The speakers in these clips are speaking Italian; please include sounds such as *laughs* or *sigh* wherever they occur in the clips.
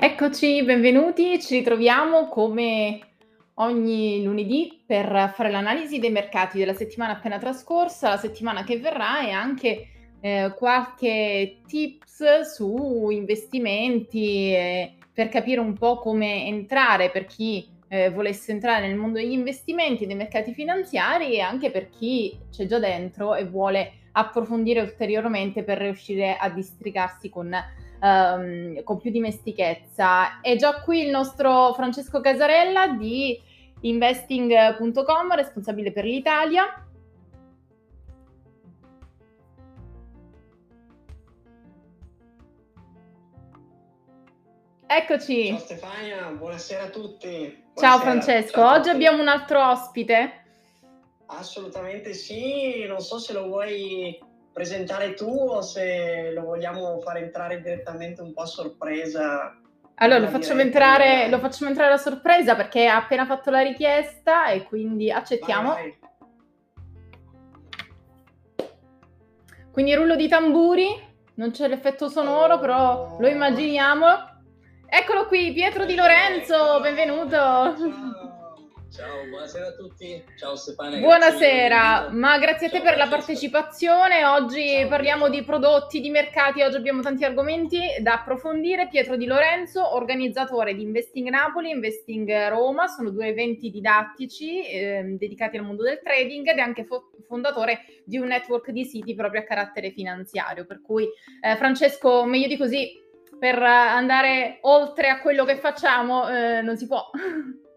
Eccoci, benvenuti. Ci ritroviamo come ogni lunedì per fare l'analisi dei mercati della settimana appena trascorsa, la settimana che verrà e anche eh, qualche tips su investimenti eh, per capire un po' come entrare per chi eh, volesse entrare nel mondo degli investimenti, dei mercati finanziari e anche per chi c'è già dentro e vuole approfondire ulteriormente per riuscire a districarsi con um, con più dimestichezza. È già qui il nostro Francesco Casarella di investing.com, responsabile per l'Italia. Eccoci. Ciao Stefania, buonasera a tutti. Buonasera. Ciao Francesco, Ciao oggi abbiamo un altro ospite. Assolutamente sì, non so se lo vuoi presentare tu o se lo vogliamo fare entrare direttamente un po' a sorpresa. Allora, lo facciamo, entrare, lo facciamo entrare a sorpresa perché ha appena fatto la richiesta e quindi accettiamo. Vai, vai. Quindi rullo di tamburi, non c'è l'effetto sonoro, oh. però lo immaginiamo. Eccolo qui, Pietro Di Lorenzo, benvenuto. Ciao. Ciao, buonasera a tutti. Ciao Stefano. Buonasera, ma grazie a te per la partecipazione. Oggi Ciao, parliamo Pietro. di prodotti, di mercati, oggi abbiamo tanti argomenti da approfondire. Pietro Di Lorenzo, organizzatore di Investing Napoli Investing Roma, sono due eventi didattici eh, dedicati al mondo del trading ed è anche fo- fondatore di un network di siti proprio a carattere finanziario. Per cui eh, Francesco, meglio di così, per andare oltre a quello che facciamo eh, non si può. *laughs*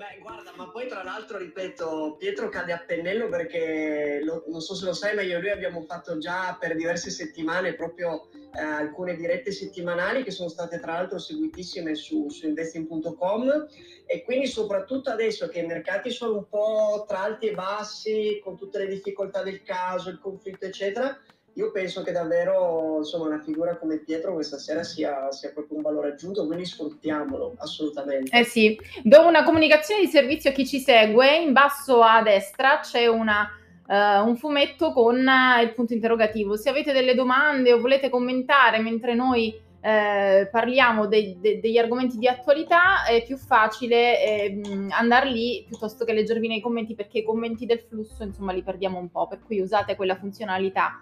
Beh, guarda, ma poi tra l'altro, ripeto, Pietro cade a pennello perché lo, non so se lo sai, ma io e lui abbiamo fatto già per diverse settimane proprio eh, alcune dirette settimanali che sono state tra l'altro seguitissime su, su investing.com e quindi soprattutto adesso che i mercati sono un po' tra alti e bassi, con tutte le difficoltà del caso, il conflitto, eccetera, io penso che davvero insomma, una figura come Pietro questa sera sia, sia, proprio un valore aggiunto, quindi sfruttiamolo assolutamente. Eh sì, do una comunicazione di servizio a chi ci segue, in basso a destra c'è una, uh, un fumetto con uh, il punto interrogativo. Se avete delle domande o volete commentare mentre noi eh, parliamo de- de- degli argomenti di attualità, è più facile eh, andare lì piuttosto che leggervi nei commenti perché i commenti del flusso insomma li perdiamo un po', per cui usate quella funzionalità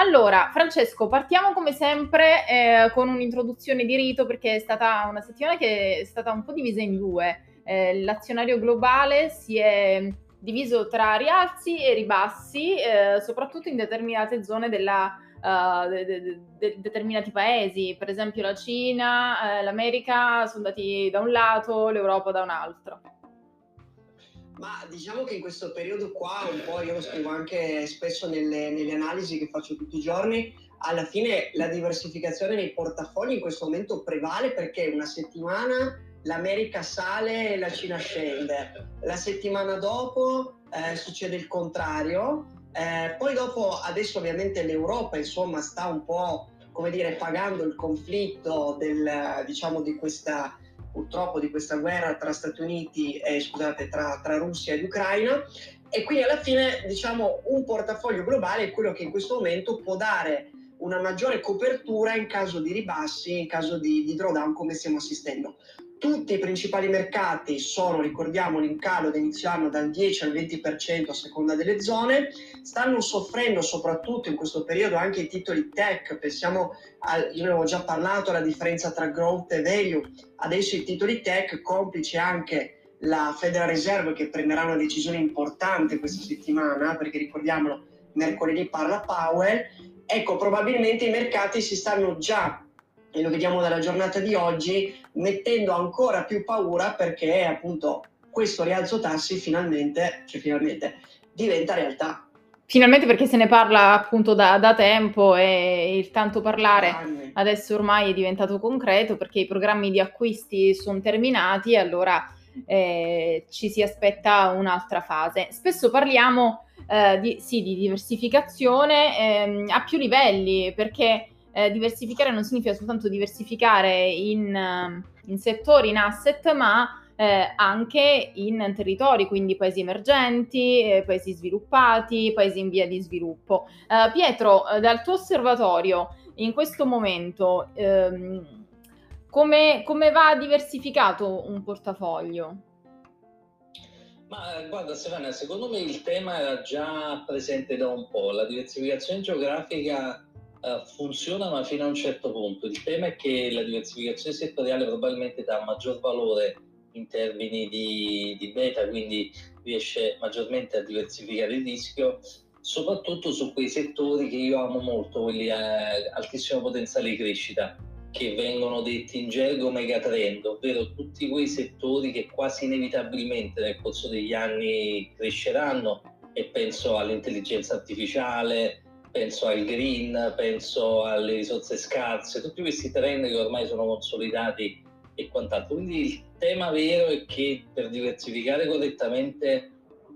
allora, Francesco, partiamo come sempre eh, con un'introduzione di rito perché è stata una settimana che è stata un po' divisa in due. Eh, l'azionario globale si è diviso tra rialzi e ribassi, eh, soprattutto in determinate zone della, uh, de, de, de, determinati paesi, per esempio la Cina, eh, l'America sono andati da un lato, l'Europa da un altro. Ma diciamo che in questo periodo qua, un po' io lo scrivo anche spesso nelle, nelle, analisi che faccio tutti i giorni, alla fine la diversificazione nei portafogli in questo momento prevale perché una settimana l'America sale e la Cina scende, la settimana dopo eh, succede il contrario, eh, poi dopo adesso ovviamente l'Europa insomma sta un po' come dire pagando il conflitto del, diciamo, di questa purtroppo di questa guerra tra Stati Uniti e scusate, tra, tra Russia ed Ucraina e quindi alla fine diciamo un portafoglio globale è quello che in questo momento può dare una maggiore copertura in caso di ribassi, in caso di, di drawdown come stiamo assistendo. Tutti i principali mercati sono, ricordiamolo, in calo da inizio anno dal 10 al 20% a seconda delle zone, stanno soffrendo soprattutto in questo periodo anche i titoli tech, pensiamo, al, io ne avevo già parlato, alla differenza tra growth e value, adesso i titoli tech, complice anche la Federal Reserve che prenderà una decisione importante questa settimana, perché ricordiamolo, mercoledì parla Powell, ecco, probabilmente i mercati si stanno già e lo vediamo dalla giornata di oggi, mettendo ancora più paura perché appunto questo rialzo tassi finalmente, cioè finalmente, diventa realtà. Finalmente perché se ne parla appunto da, da tempo e il tanto parlare Anni. adesso ormai è diventato concreto perché i programmi di acquisti sono terminati e allora eh, ci si aspetta un'altra fase. Spesso parliamo eh, di, sì, di diversificazione eh, a più livelli perché eh, diversificare non significa soltanto diversificare in, in settori, in asset, ma eh, anche in territori, quindi paesi emergenti, eh, paesi sviluppati, paesi in via di sviluppo. Uh, Pietro, dal tuo osservatorio, in questo momento, ehm, come, come va diversificato un portafoglio? Ma guarda Stefania, secondo me il tema era già presente da un po', la diversificazione geografica uh, funziona ma fino a un certo punto, il tema è che la diversificazione settoriale probabilmente dà maggior valore in termini di, di beta, quindi riesce maggiormente a diversificare il rischio, soprattutto su quei settori che io amo molto, quelli a altissimo potenziale di crescita che vengono detti in gergo megatrend, ovvero tutti quei settori che quasi inevitabilmente nel corso degli anni cresceranno e penso all'intelligenza artificiale, penso al green, penso alle risorse scarse, tutti questi trend che ormai sono consolidati e quant'altro. Quindi il tema vero è che per diversificare correttamente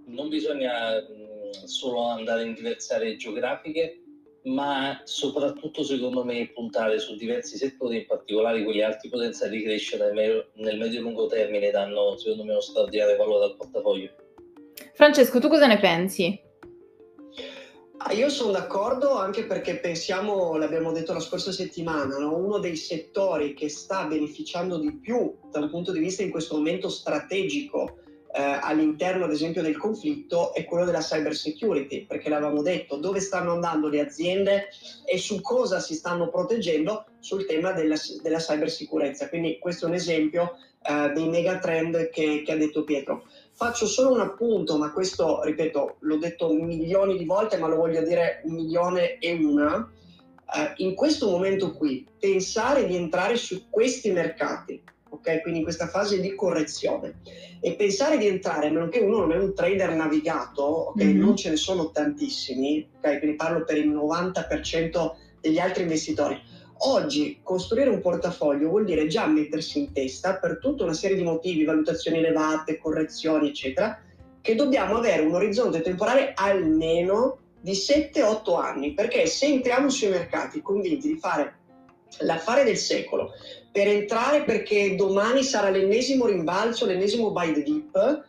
non bisogna solo andare in diverse aree geografiche, ma soprattutto secondo me puntare su diversi settori, in particolare quelli alti potenziali di crescita nel medio e lungo termine danno secondo me uno straordinario valore al portafoglio. Francesco, tu cosa ne pensi? Ah, io sono d'accordo anche perché pensiamo, l'abbiamo detto la scorsa settimana, no? uno dei settori che sta beneficiando di più dal punto di vista in questo momento strategico eh, all'interno ad esempio del conflitto è quello della cyber security, perché l'avevamo detto, dove stanno andando le aziende e su cosa si stanno proteggendo sul tema della, della cybersicurezza. Quindi questo è un esempio eh, dei megatrend che, che ha detto Pietro. Faccio solo un appunto, ma questo, ripeto, l'ho detto milioni di volte, ma lo voglio dire un milione e una. Uh, in questo momento qui, pensare di entrare su questi mercati, ok? Quindi in questa fase di correzione. E pensare di entrare, a meno che uno non è un trader navigato, ok? Mm-hmm. Non ce ne sono tantissimi, ok? Quindi parlo per il 90% degli altri investitori. Oggi costruire un portafoglio vuol dire già mettersi in testa per tutta una serie di motivi, valutazioni elevate, correzioni, eccetera, che dobbiamo avere un orizzonte temporale almeno di 7-8 anni, perché se entriamo sui mercati convinti di fare l'affare del secolo, per entrare perché domani sarà l'ennesimo rimbalzo, l'ennesimo buy the dip,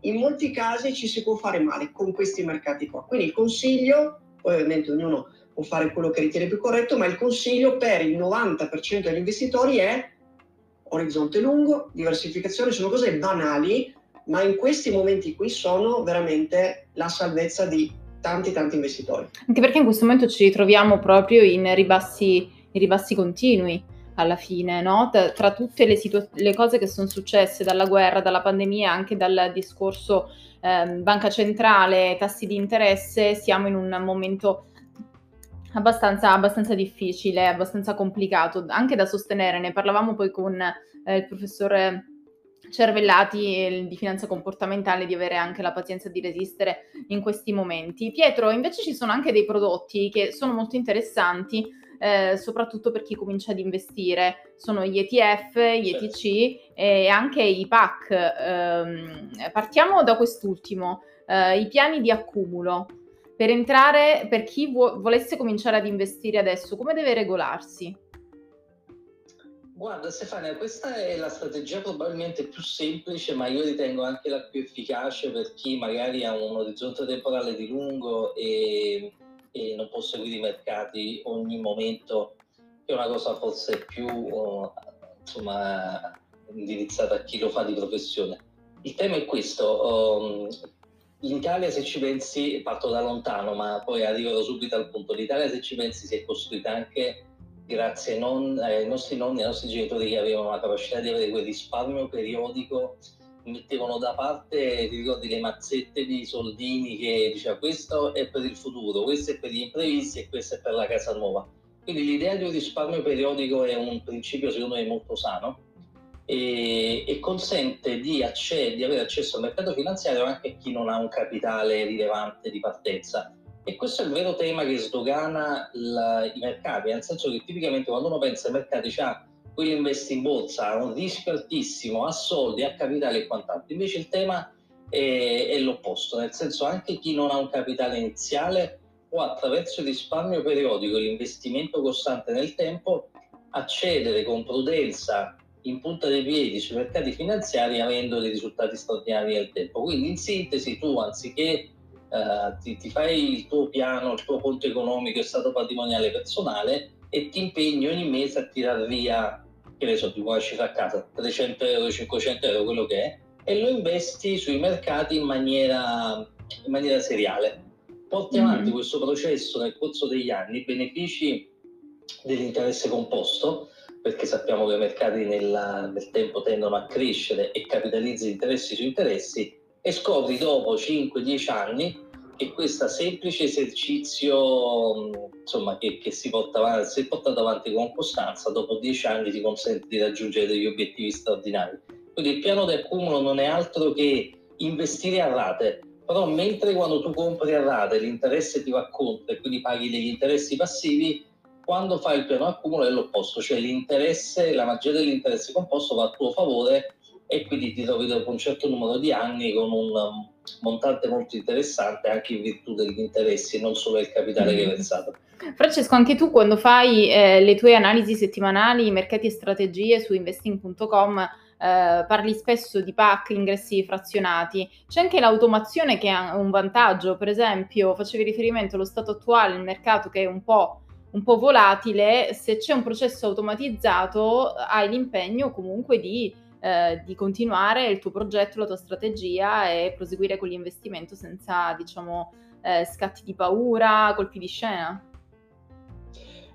in molti casi ci si può fare male con questi mercati qua. Quindi il consiglio, ovviamente ognuno può fare quello che ritiene più corretto, ma il consiglio per il 90% degli investitori è orizzonte lungo, diversificazione, sono cose banali, ma in questi momenti qui sono veramente la salvezza di tanti tanti investitori. Anche perché in questo momento ci ritroviamo proprio in ribassi, in ribassi continui alla fine, no? tra tutte le, situ- le, cose che sono successe dalla guerra, dalla pandemia, anche dal discorso eh, banca centrale, tassi di interesse, siamo in un momento abbastanza, abbastanza difficile, abbastanza complicato anche da sostenere. Ne parlavamo poi con eh, il professore Cervellati di finanza comportamentale di avere anche la pazienza di resistere in questi momenti. Pietro, invece ci sono anche dei prodotti che sono molto interessanti eh, soprattutto per chi comincia ad investire. Sono gli ETF, gli certo. ETC e anche i PAC. Eh, partiamo da quest'ultimo, eh, i piani di accumulo. Per entrare, per chi vu- volesse cominciare ad investire adesso, come deve regolarsi? Guarda Stefania, questa è la strategia probabilmente più semplice, ma io ritengo anche la più efficace per chi magari ha un orizzonte temporale di lungo e e non può seguire i mercati ogni momento, che è una cosa forse più uh, insomma, indirizzata a chi lo fa di professione. Il tema è questo. Um, in Italia, se ci pensi, parto da lontano, ma poi arrivo subito al punto. L'Italia, se ci pensi, si è costruita anche grazie non, ai nostri nonni, ai nostri genitori che avevano la capacità di avere quel risparmio periodico mettevano da parte, ti ricordi le mazzette di soldini che diceva questo è per il futuro, questo è per gli imprevisti e questo è per la casa nuova. Quindi l'idea di un risparmio periodico è un principio secondo me molto sano e, e consente di, acce- di, avere accesso al mercato finanziario anche a chi non ha un capitale rilevante di partenza. E questo è il vero tema che sdogana la, i mercati, nel senso che tipicamente quando uno pensa ai mercati c'ha quello investe in borsa, ha un rischio altissimo, ha soldi, ha capitale e quant'altro. Invece il tema è, è l'opposto, nel senso anche chi non ha un capitale iniziale può attraverso il risparmio periodico e l'investimento costante nel tempo accedere con prudenza in punta dei piedi sui mercati finanziari avendo dei risultati straordinari nel tempo. Quindi in sintesi tu anziché uh, ti, ti, fai il tuo piano, il tuo conto economico e stato patrimoniale personale, e ti impegni ogni mese a tirare via che ne so, ti puoi a casa 300 euro, 500 euro, quello che è, e lo investi sui mercati in maniera, in maniera seriale. Porti mm-hmm. avanti questo processo nel corso degli anni, benefici dell'interesse composto, perché sappiamo che i mercati nella, nel tempo tendono a crescere e capitalizzi interessi su interessi, e scopri dopo 5-10 anni che questo semplice esercizio insomma, che, che, si porta avanti, se portato avanti con costanza, dopo 10 anni ti consente di raggiungere degli obiettivi straordinari. Quindi il piano di accumulo non è altro che investire a rate, però mentre quando tu compri a rate l'interesse ti va contro e quindi paghi degli interessi passivi, quando fai il piano accumulo è l'opposto, cioè l'interesse, la magia dell'interesse composto va a tuo favore e quindi ti trovi dopo un certo numero di anni con un um, montante molto interessante anche in virtù degli interessi, non solo del capitale che hai mm. versato. Francesco, anche tu quando fai eh, le tue analisi settimanali, mercati e strategie su investing.com, eh, parli spesso di PAC, ingressi frazionati. C'è anche l'automazione che ha un vantaggio, per esempio, facevi riferimento allo stato attuale, il mercato che è un po' un po' volatile, se c'è un processo automatizzato hai l'impegno comunque di, eh, di, continuare il tuo progetto, la tua strategia e proseguire con l'investimento senza, diciamo, eh, scatti di paura, colpi di scena.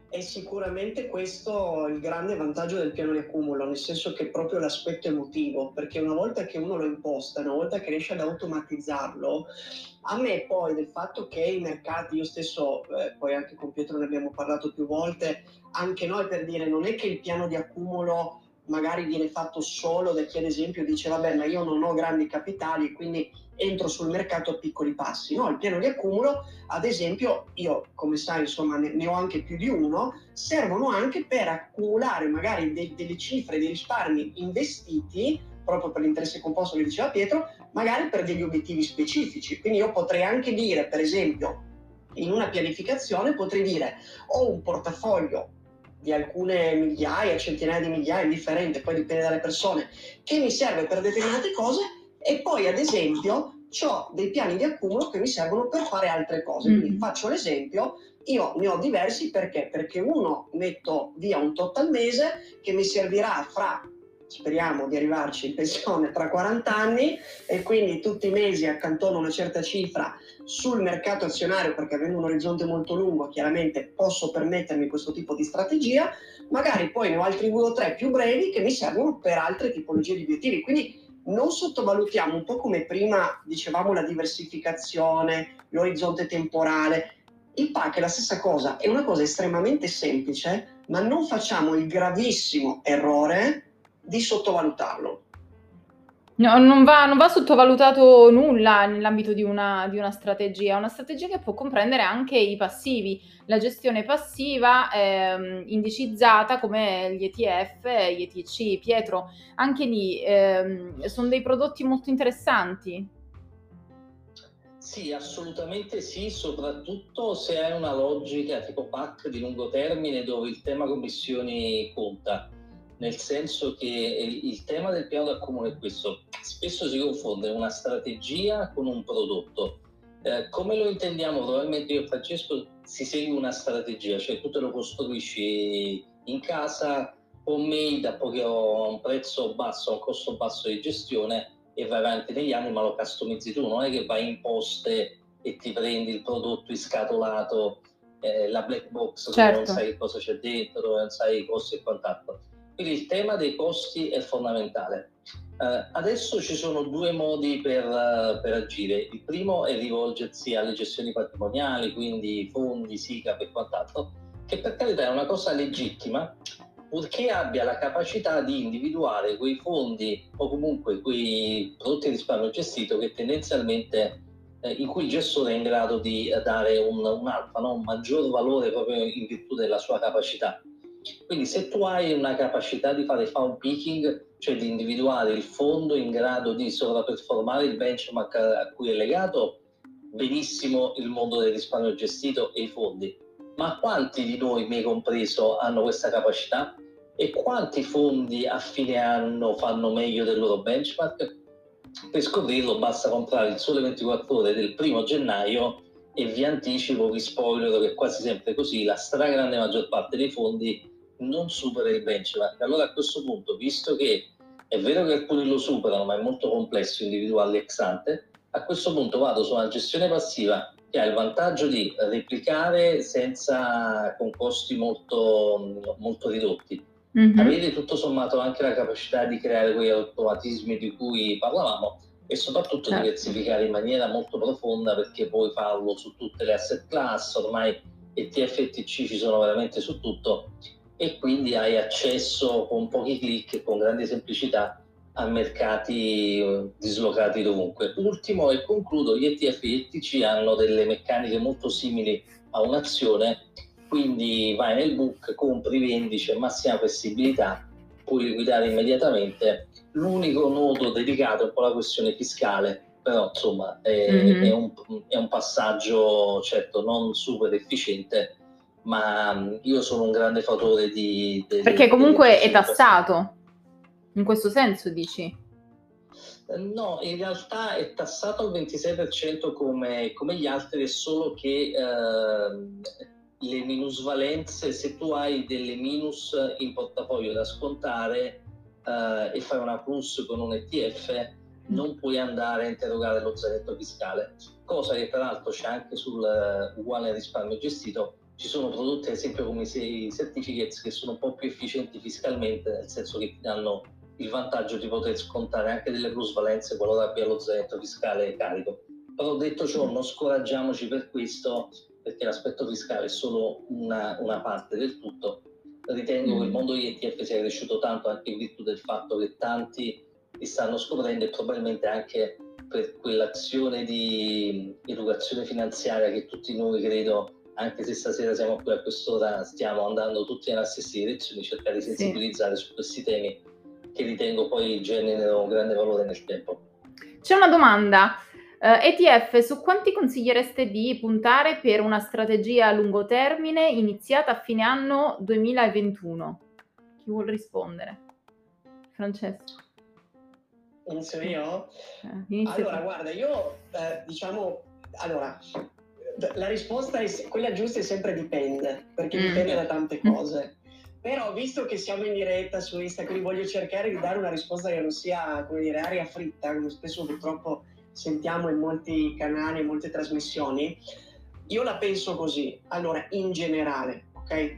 È sicuramente questo il grande vantaggio del piano di accumulo, nel senso che proprio l'aspetto emotivo, perché una volta che uno lo imposta, una volta che riesce ad automatizzarlo, a me poi del fatto che i mercati, io stesso, eh, poi anche con Pietro ne abbiamo parlato più volte, anche noi per dire non è che il piano di accumulo magari viene fatto solo da chi ad esempio dice vabbè ma io non ho grandi capitali quindi entro sul mercato a piccoli passi. No, il piano di accumulo, ad esempio, io come sai, insomma, ne, ne ho anche più di uno, servono anche per accumulare magari de, delle cifre, dei risparmi investiti, proprio per l'interesse composto che diceva Pietro, magari per degli obiettivi specifici. Quindi io potrei anche dire, per esempio, in una pianificazione, potrei dire ho un portafoglio di alcune migliaia, centinaia di migliaia, indifferente, poi dipende dalle persone, che mi serve per determinate cose e poi ad esempio ho dei piani di accumulo che mi servono per fare altre cose. Quindi faccio l'esempio, io ne ho diversi perché? Perché uno metto via un tot al mese che mi servirà fra speriamo di arrivarci in pensione tra 40 anni e quindi tutti i mesi accantono una certa cifra sul mercato azionario perché avendo un orizzonte molto lungo chiaramente posso permettermi questo tipo di strategia magari poi ne ho altri due o tre più brevi che mi servono per altre tipologie di obiettivi quindi non sottovalutiamo un po' come prima dicevamo la diversificazione, l'orizzonte temporale. Il PAC è la stessa cosa, è una cosa estremamente semplice, ma non facciamo il gravissimo errore di sottovalutarlo. No, non va, non va, sottovalutato nulla nell'ambito di una, di una, strategia, una strategia che può comprendere anche i passivi, la gestione passiva ehm, indicizzata come gli ETF, gli ETC. Pietro, anche lì ehm, sono dei prodotti molto interessanti. Sì, assolutamente sì, soprattutto se hai una logica tipo PAC di lungo termine dove il tema commissioni conta nel senso che il tema del piano d'accumulo è questo, spesso si confonde una strategia con un prodotto. Eh, come lo intendiamo? Probabilmente io e Francesco si segue una strategia, cioè tu te lo costruisci in casa homemade a poco a un prezzo basso, a un costo basso di gestione e vai avanti negli anni, ma lo customizzi tu, non è che vai in poste e ti prendi il prodotto iscatolato, eh, la black box, certo. non sai cosa c'è dentro, non sai i costi e quant'altro quindi il tema dei costi è fondamentale. Uh, adesso ci sono due modi per, uh, per, agire. Il primo è rivolgersi alle gestioni patrimoniali, quindi fondi, SICAP e quant'altro, che per carità è una cosa legittima, purché abbia la capacità di individuare quei fondi o comunque quei prodotti di risparmio gestito che tendenzialmente eh, in cui il gestore è in grado di dare un, un alfa, no? un maggior valore proprio in virtù della sua capacità. Quindi se tu hai una capacità di fare found picking, cioè di individuare il fondo in grado di sovraperformare il benchmark a cui è legato, benissimo il mondo del risparmio gestito e i fondi. Ma quanti di noi, me compreso, hanno questa capacità? E quanti fondi a fine anno fanno meglio del loro benchmark? Per scoprirlo basta comprare il sole 24 ore del primo gennaio e vi anticipo, vi spoiler che quasi sempre così, la stragrande maggior parte dei fondi non supera il benchmark, allora a questo punto, visto che è vero che alcuni lo superano, ma è molto complesso individuarli ex ante, a questo punto vado su una gestione passiva che ha il vantaggio di replicare senza con costi molto, molto ridotti. Mm-hmm. Avere tutto sommato anche la capacità di creare quegli automatismi di cui parlavamo e soprattutto certo. diversificare in maniera molto profonda perché puoi farlo su tutte le asset class, ormai ETF e TC ci sono veramente su tutto e quindi hai accesso con pochi clic e con grande semplicità a mercati eh, dislocati dovunque. Ultimo e concludo, gli ETF e gli ETC hanno delle meccaniche molto simili a un'azione, quindi vai nel book, compri, vendi, c'è massima flessibilità, puoi liquidare immediatamente. L'unico nodo dedicato è un po' la questione fiscale, però insomma è, mm-hmm. è, un, è un passaggio certo non super efficiente, ma mm, io sono un grande fautore di... di Perché comunque è tassato, in questo senso dici? No, in realtà è tassato al 26% come, come gli altri, è solo che eh, le minusvalenze, se tu hai delle minus in portafoglio da scontare eh, e fai una plus con un ETF, non puoi andare a interrogare lo zainetto fiscale, cosa che tra l'altro c'è anche sul uh, uguale risparmio gestito, ci sono prodotti ad esempio come i certificates che sono un po' più efficienti fiscalmente, nel senso che ti danno il vantaggio di poter scontare anche delle plusvalenze qualora abbia lo zainetto fiscale carico. Però detto ciò, non scoraggiamoci per questo, perché l'aspetto fiscale è solo una, una parte del tutto. Ritengo mm. che il mm. mondo degli ETF sia cresciuto tanto anche in virtù del fatto che tanti li stanno scoprendo e probabilmente anche per quell'azione di educazione finanziaria che tutti noi credo anche se stasera siamo qui a quest'ora, stiamo andando tutti nella stessa direzione, cercare di sensibilizzare sì. su questi temi che ritengo poi generino un grande valore nel tempo. C'è una domanda. Uh, eh, ETF, su quanti consigliereste di puntare per una strategia a lungo termine iniziata a fine anno 2021? Chi vuol rispondere? Francesco. Inizio io? Eh, inizio allora, tu. guarda, io eh, diciamo, allora, la risposta è quella giusta e sempre dipende, perché mm. dipende da tante cose. Però visto che siamo in diretta su Instagram, voglio cercare di dare una risposta che non sia, come dire, aria fritta, come spesso purtroppo sentiamo in molti canali, in molte trasmissioni. Io la penso così. Allora, in generale, ok?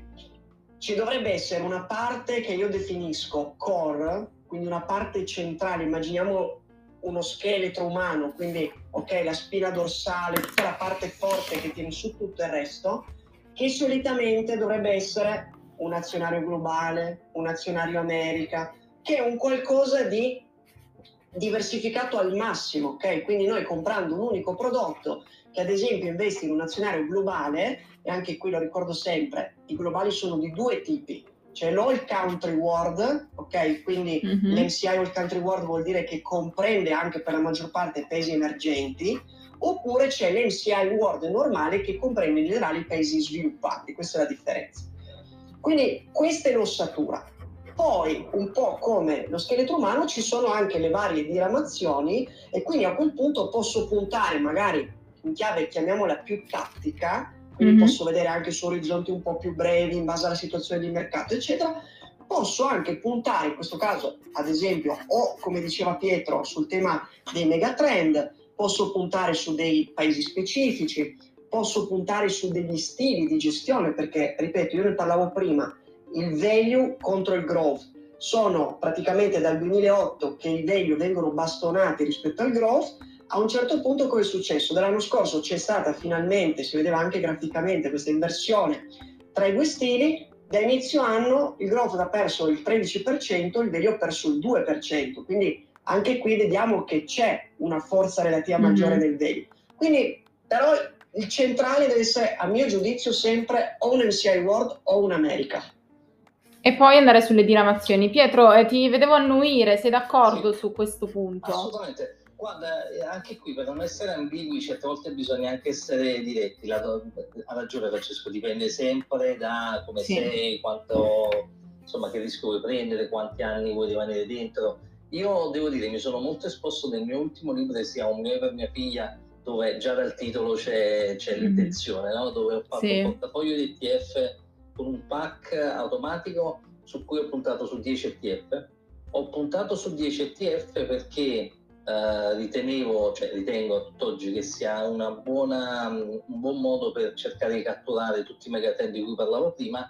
Ci dovrebbe essere una parte che io definisco core, quindi una parte centrale, immaginiamo uno scheletro umano, quindi ok, la spina dorsale, tutta la parte forte che tiene su tutto il resto, che solitamente dovrebbe essere un azionario globale, un azionario America, che è un qualcosa di diversificato al massimo, ok? Quindi noi comprando un unico prodotto che ad esempio investe in un azionario globale, e anche qui lo ricordo sempre, i globali sono di due tipi, c'è l'All Country World, ok? Quindi mm-hmm. l'MCI All Country World vuol dire che comprende anche per la maggior parte paesi emergenti, oppure c'è l'MCI World normale che comprende in generale i paesi sviluppati, questa è la differenza. Quindi questa è l'ossatura. Poi, un po' come lo scheletro umano, ci sono anche le varie diramazioni e quindi a quel punto posso puntare magari in chiave, chiamiamola più tattica, quindi mm-hmm. posso vedere anche su orizzonti un po' più brevi in base alla situazione di mercato, eccetera. Posso anche puntare, in questo caso, ad esempio, o come diceva Pietro, sul tema dei megatrend, posso puntare su dei paesi specifici, posso puntare su degli stili di gestione, perché, ripeto, io ne parlavo prima, il value contro il growth. Sono praticamente dal 2008 che i value vengono bastonati rispetto al growth, a un certo punto cosa è successo? Dall'anno scorso c'è stata finalmente, si vedeva anche graficamente, questa inversione tra i due stili. Da inizio anno il growth ha perso il 13%, il value ha perso il 2%, quindi anche qui vediamo che c'è una forza relativa maggiore mm-hmm. del value. Quindi però il centrale deve essere, a mio giudizio, sempre o un MCI World o un America. E poi andare sulle diramazioni. Pietro, eh, ti vedevo annuire, sei d'accordo sì. su questo punto? Assolutamente. Guarda, eh, anche qui per non essere ambigui, certe volte bisogna anche essere diretti. La, ha ragione Francesco, dipende sempre da come sì. sei, quanto, insomma, che rischio vuoi prendere, quanti anni vuoi rimanere dentro. Io devo dire, mi sono molto esposto nel mio ultimo libro che si chiama Un mio per mia figlia, dove già dal titolo c'è, c'è mm. l'intenzione, no? dove ho fatto sì. un portafoglio di ETF con un pack automatico su cui ho puntato su 10 ETF. Ho puntato su 10 ETF perché Uh, ritenevo, cioè ritengo tutt'oggi che sia buona, un buon modo per cercare di catturare tutti i megatrend di cui parlavo prima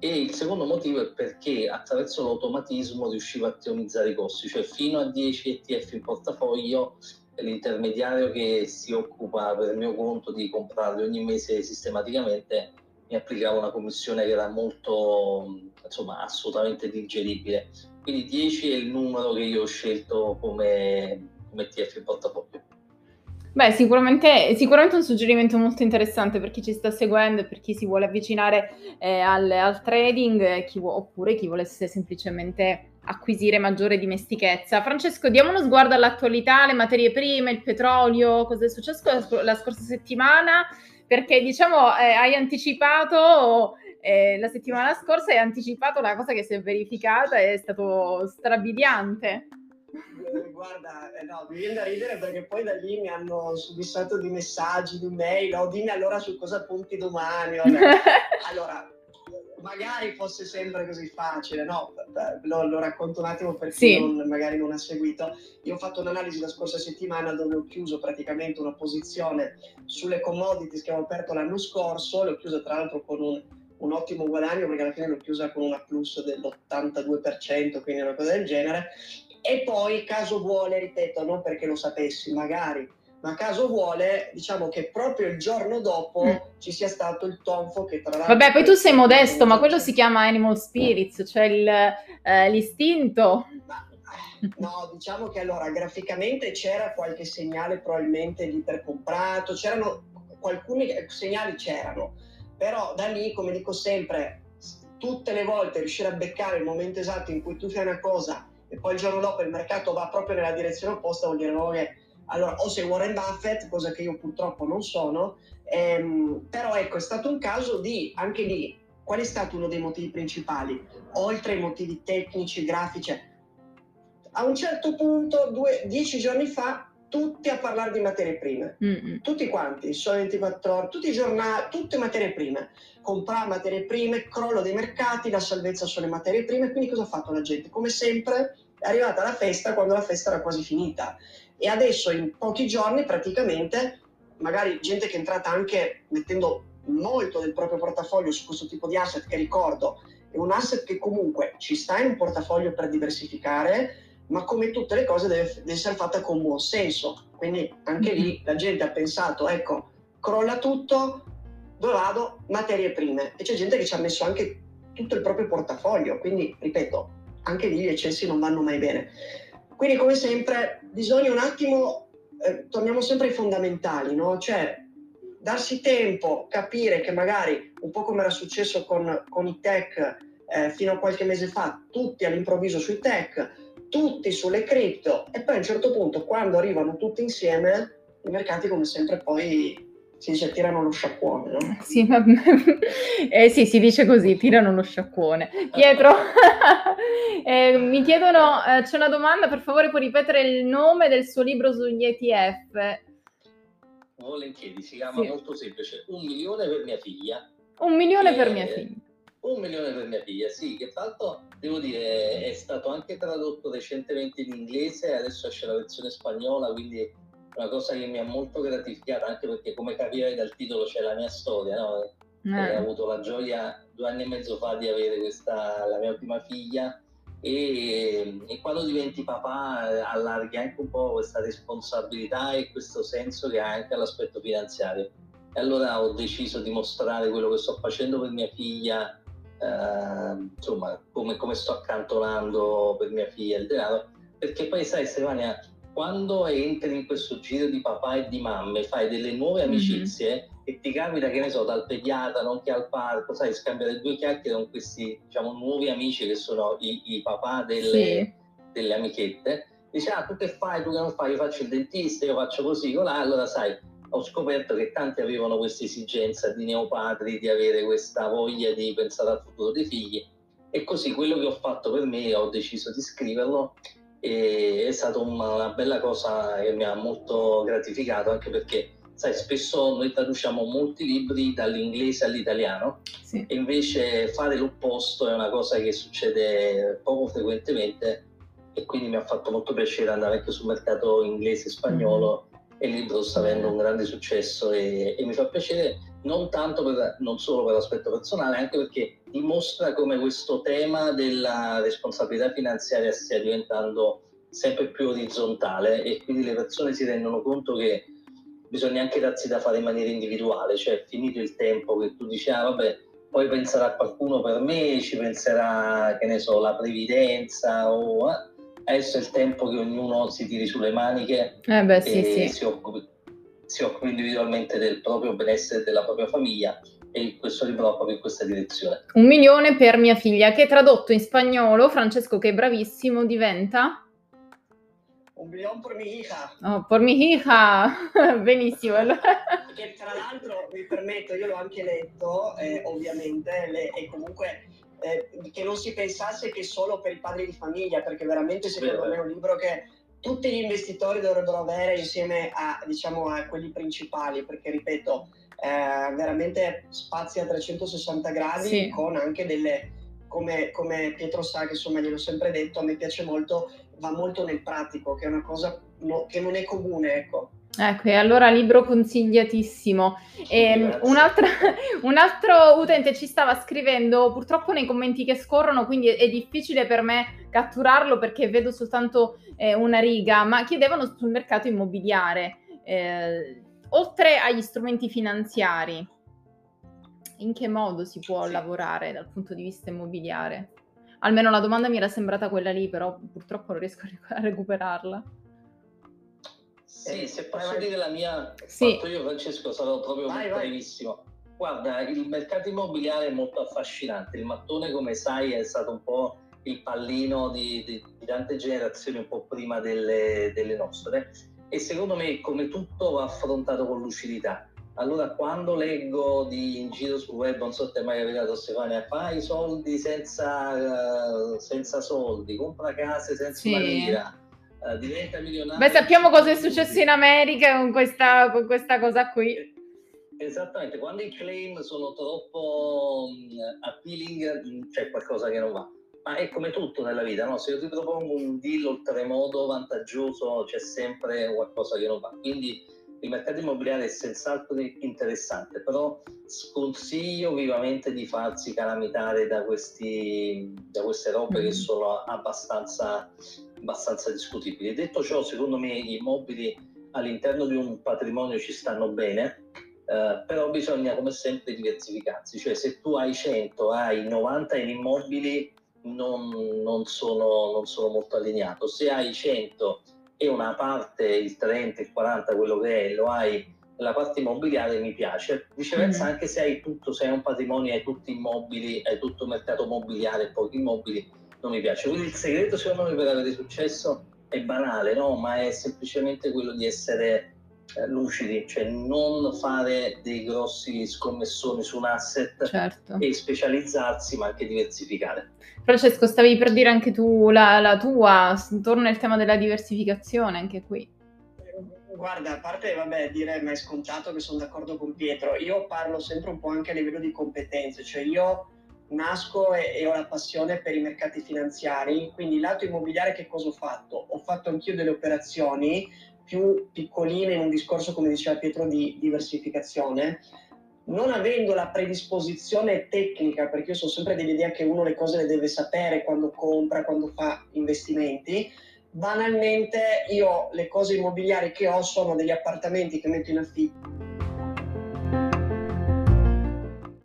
e il secondo motivo è perché attraverso l'automatismo riuscivo a ottimizzare i costi, cioè fino a 10 ETF in portafoglio l'intermediario che si occupa per mio conto di comprarli ogni mese sistematicamente mi applicava una commissione che era molto, insomma, assolutamente digeribile. Quindi 10 è il numero che io ho scelto come, come in portafoglio. Beh, sicuramente, sicuramente un suggerimento molto interessante per chi ci sta seguendo e per chi si vuole avvicinare eh, al, al, trading chi vu- oppure chi volesse semplicemente acquisire maggiore dimestichezza. Francesco, diamo uno sguardo all'attualità, le materie prime, il petrolio, cosa è successo la, la scorsa settimana, perché diciamo eh, hai anticipato eh, la settimana scorsa hai anticipato la cosa che si è verificata e è stato strabiliante. Eh, guarda, eh, no, mi viene da ridere perché poi da lì mi hanno subissato di messaggi, di mail, oh, dimmi allora su cosa punti domani. *laughs* allora, magari fosse sempre così facile, no? Lo, lo racconto un attimo per chi sì. non, magari non ha seguito. Io ho fatto un'analisi la scorsa settimana dove ho chiuso praticamente una posizione sulle commodities che avevo aperto l'anno scorso, l'ho chiusa tra l'altro con un, un ottimo guadagno perché alla fine l'ho chiusa con una plus dell'82%, quindi una cosa del genere. E poi, caso vuole, ripeto, non perché lo sapessi, magari ma caso vuole, diciamo che proprio il giorno dopo mm. ci sia stato il tonfo che tra l'altro... Vabbè, poi tu sei modesto, ma quello si chiama animal *laughs* spirits, cioè il, eh, l'istinto. Ma, eh, no, diciamo che allora graficamente c'era qualche segnale probabilmente di ipercomprato, c'erano alcuni segnali c'erano, però da lì, come dico sempre, tutte le volte riuscire a beccare il momento esatto in cui tu fai una cosa e poi il giorno dopo il mercato va proprio nella direzione opposta vuol dire no, che allora, o sei Warren Buffett, cosa che io purtroppo non sono, ehm, però ecco, è stato un caso di, anche lì, qual è stato uno dei motivi principali? Oltre ai motivi tecnici, grafici, a un certo punto, due, dieci giorni fa, tutti a parlare di materie prime, Mm-mm. tutti quanti, solo 24 ore, tutti i giornali, tutte materie prime, comprare materie prime, crollo dei mercati, la salvezza sulle materie prime, quindi cosa ha fatto la gente? Come sempre è arrivata la festa quando la festa era quasi finita e adesso in pochi giorni praticamente magari gente che è entrata anche mettendo molto del proprio portafoglio su questo tipo di asset che ricordo è un asset che comunque ci sta in un portafoglio per diversificare ma come tutte le cose deve, deve essere fatta con buon senso quindi anche lì mm-hmm. la gente ha pensato ecco crolla tutto dove vado? materie prime e c'è gente che ci ha messo anche tutto il proprio portafoglio quindi ripeto anche lì gli eccessi non vanno mai bene quindi come sempre bisogna un attimo, eh, torniamo sempre ai fondamentali, no? Cioè darsi tempo, capire che magari un po' come era successo con, con i tech eh, fino a qualche mese fa, tutti all'improvviso sui tech, tutti sulle cripto e poi a un certo punto quando arrivano tutti insieme i mercati come sempre poi si dice tirano lo sciacquone, no? *laughs* Sì, eh, sì, si dice così, tirano lo sciacquone. Pietro, *laughs* eh, mi chiedono, eh, c'è una domanda, per favore puoi ripetere il nome del suo libro sugli ETF? Volentieri, si chiama sì. molto semplice, Un milione per mia figlia. Un milione per mia figlia. Un milione per mia figlia, sì, che tra l'altro devo dire è stato anche tradotto recentemente in inglese, adesso esce la versione spagnola, quindi una cosa che mi ha molto gratificato anche perché come capirai dal titolo c'è la mia storia, no? Eh. Ho avuto la gioia due anni e mezzo fa di avere questa, la mia prima figlia e, e, quando diventi papà allarghi anche un po' questa responsabilità e questo senso che ha anche all'aspetto finanziario. E allora ho deciso di mostrare quello che sto facendo per mia figlia, eh, insomma, come, come sto accantonando per mia figlia il denaro, perché poi sai Stefania, quando entri in questo giro di papà e di mamme, fai delle nuove mhm. amicizie mm-hmm. e ti capita, che ne so, dal pediatra, nonché al parco, sai, scambiare due chiacchiere con questi, diciamo, nuovi amici che sono i, i papà delle, sì. delle amichette. Dici, ah, tu che fai, tu che non fai, io faccio il dentista, io faccio così, colà, allora sai, ho scoperto che tanti avevano questa esigenza di neopadri, di avere questa voglia di pensare al futuro dei figli. E così quello che ho fatto per me, ho deciso di scriverlo e è stata una, una bella cosa che mi ha molto gratificato anche perché sai, spesso noi traduciamo molti libri dall'inglese all'italiano sì. e invece fare l'opposto è una cosa che succede poco frequentemente e quindi mi ha fatto molto piacere andare anche sul mercato inglese e spagnolo mm-hmm. E il libro sta avendo un grande successo e, e mi fa piacere non per, non solo per l'aspetto personale, anche perché dimostra come questo tema della responsabilità finanziaria stia diventando sempre più orizzontale e quindi le persone si rendono conto che bisogna anche darsi da fare in maniera individuale, cioè finito il tempo che tu dici ah vabbè poi penserà qualcuno per me, ci penserà che ne so la previdenza o eh, adesso è il tempo che ognuno si tiri sulle maniche eh beh, sì, e sì. si occupi si occupa individualmente del proprio benessere e della propria famiglia e questo libro va proprio in questa direzione. Un milione per mia figlia, che tradotto in spagnolo, Francesco che è bravissimo, diventa... Un milione per mi hija. Oh, per mi hija, *laughs* benissimo. che tra l'altro, mi permetto, io l'ho anche letto, eh, ovviamente, le, e comunque eh, che non si pensasse che solo per i padri di famiglia, perché veramente secondo Beh, me è un libro che tutti gli investitori dovrebbero avere insieme a, diciamo, a quelli principali, perché ripeto, eh, veramente spazia a 360 gradi sì. con anche delle, come, come, Pietro sa, che insomma gliel'ho sempre detto, a me piace molto, va molto nel pratico, che è una cosa no, che non è comune, ecco. Ecco, e allora libro consigliatissimo. E, un, altro, un, altro, utente ci stava scrivendo, purtroppo nei commenti che scorrono, quindi è, è difficile per me catturarlo perché vedo soltanto eh, una riga, ma chiedevano sul mercato immobiliare, eh, oltre agli strumenti finanziari, in che modo si può sì. lavorare dal punto di vista immobiliare? Almeno la domanda mi era sembrata quella lì, però purtroppo non riesco a recuperarla. Sì, se posso vai, dire la mia, sì. io Francesco sarò proprio vai, brevissimo. Guarda, il mercato immobiliare è molto affascinante. Il mattone, come sai, è stato un po' il pallino di, di, di tante generazioni un po' prima delle, delle, nostre e secondo me come tutto va affrontato con lucidità. Allora quando leggo di, in giro sul web, non so se ti è mai capitato Stefania, fai soldi senza, uh, senza soldi, compra case senza sì. una lira, uh, diventa milionario. Beh sappiamo cosa è successo in America con questa, con questa cosa qui. Esattamente, quando i claim sono troppo um, appealing c'è qualcosa che non va ma è come tutto nella vita, no? se io ti propongo un deal oltremodo vantaggioso c'è sempre qualcosa che non va. Quindi il mercato immobiliare è senz'altro interessante, però sconsiglio vivamente di farsi calamitare da, questi, da queste robe che mm. sono abbastanza, abbastanza discutibili. Detto ciò, secondo me gli immobili all'interno di un patrimonio ci stanno bene, Uh, però bisogna come sempre diversificarsi, cioè se tu hai 100, hai 90 in immobili, non, non, sono, non sono molto allineato. Se hai 100 e una parte, il 30, il 40, quello che è, lo hai nella parte immobiliare, mi piace. Viceversa, mm. anche se hai tutto, se hai un patrimonio, hai tutti immobili, hai tutto il mercato immobiliare e pochi immobili, non mi piace. Quindi il segreto, secondo me, per avere successo è banale, no? Ma è semplicemente quello di essere eh, lucidi, cioè non fare dei grossi scommessoni su un asset certo. e specializzarsi, ma anche diversificare. Francesco, stavi per dire anche tu la, la tua, torna il tema della diversificazione anche qui. Guarda, a parte vabbè, dire ma è scontato che sono d'accordo con Pietro, io parlo sempre un po' anche a livello di competenze, cioè io nasco e, e, ho la passione per i mercati finanziari, quindi lato immobiliare che cosa ho fatto? Ho fatto anch'io delle operazioni più piccoline in un discorso, come diceva Pietro, di diversificazione, non avendo la predisposizione tecnica, perché io sono sempre dell'idea che uno le cose le deve sapere quando compra, quando fa investimenti, banalmente io le cose immobiliari che ho sono degli appartamenti che metto in affitto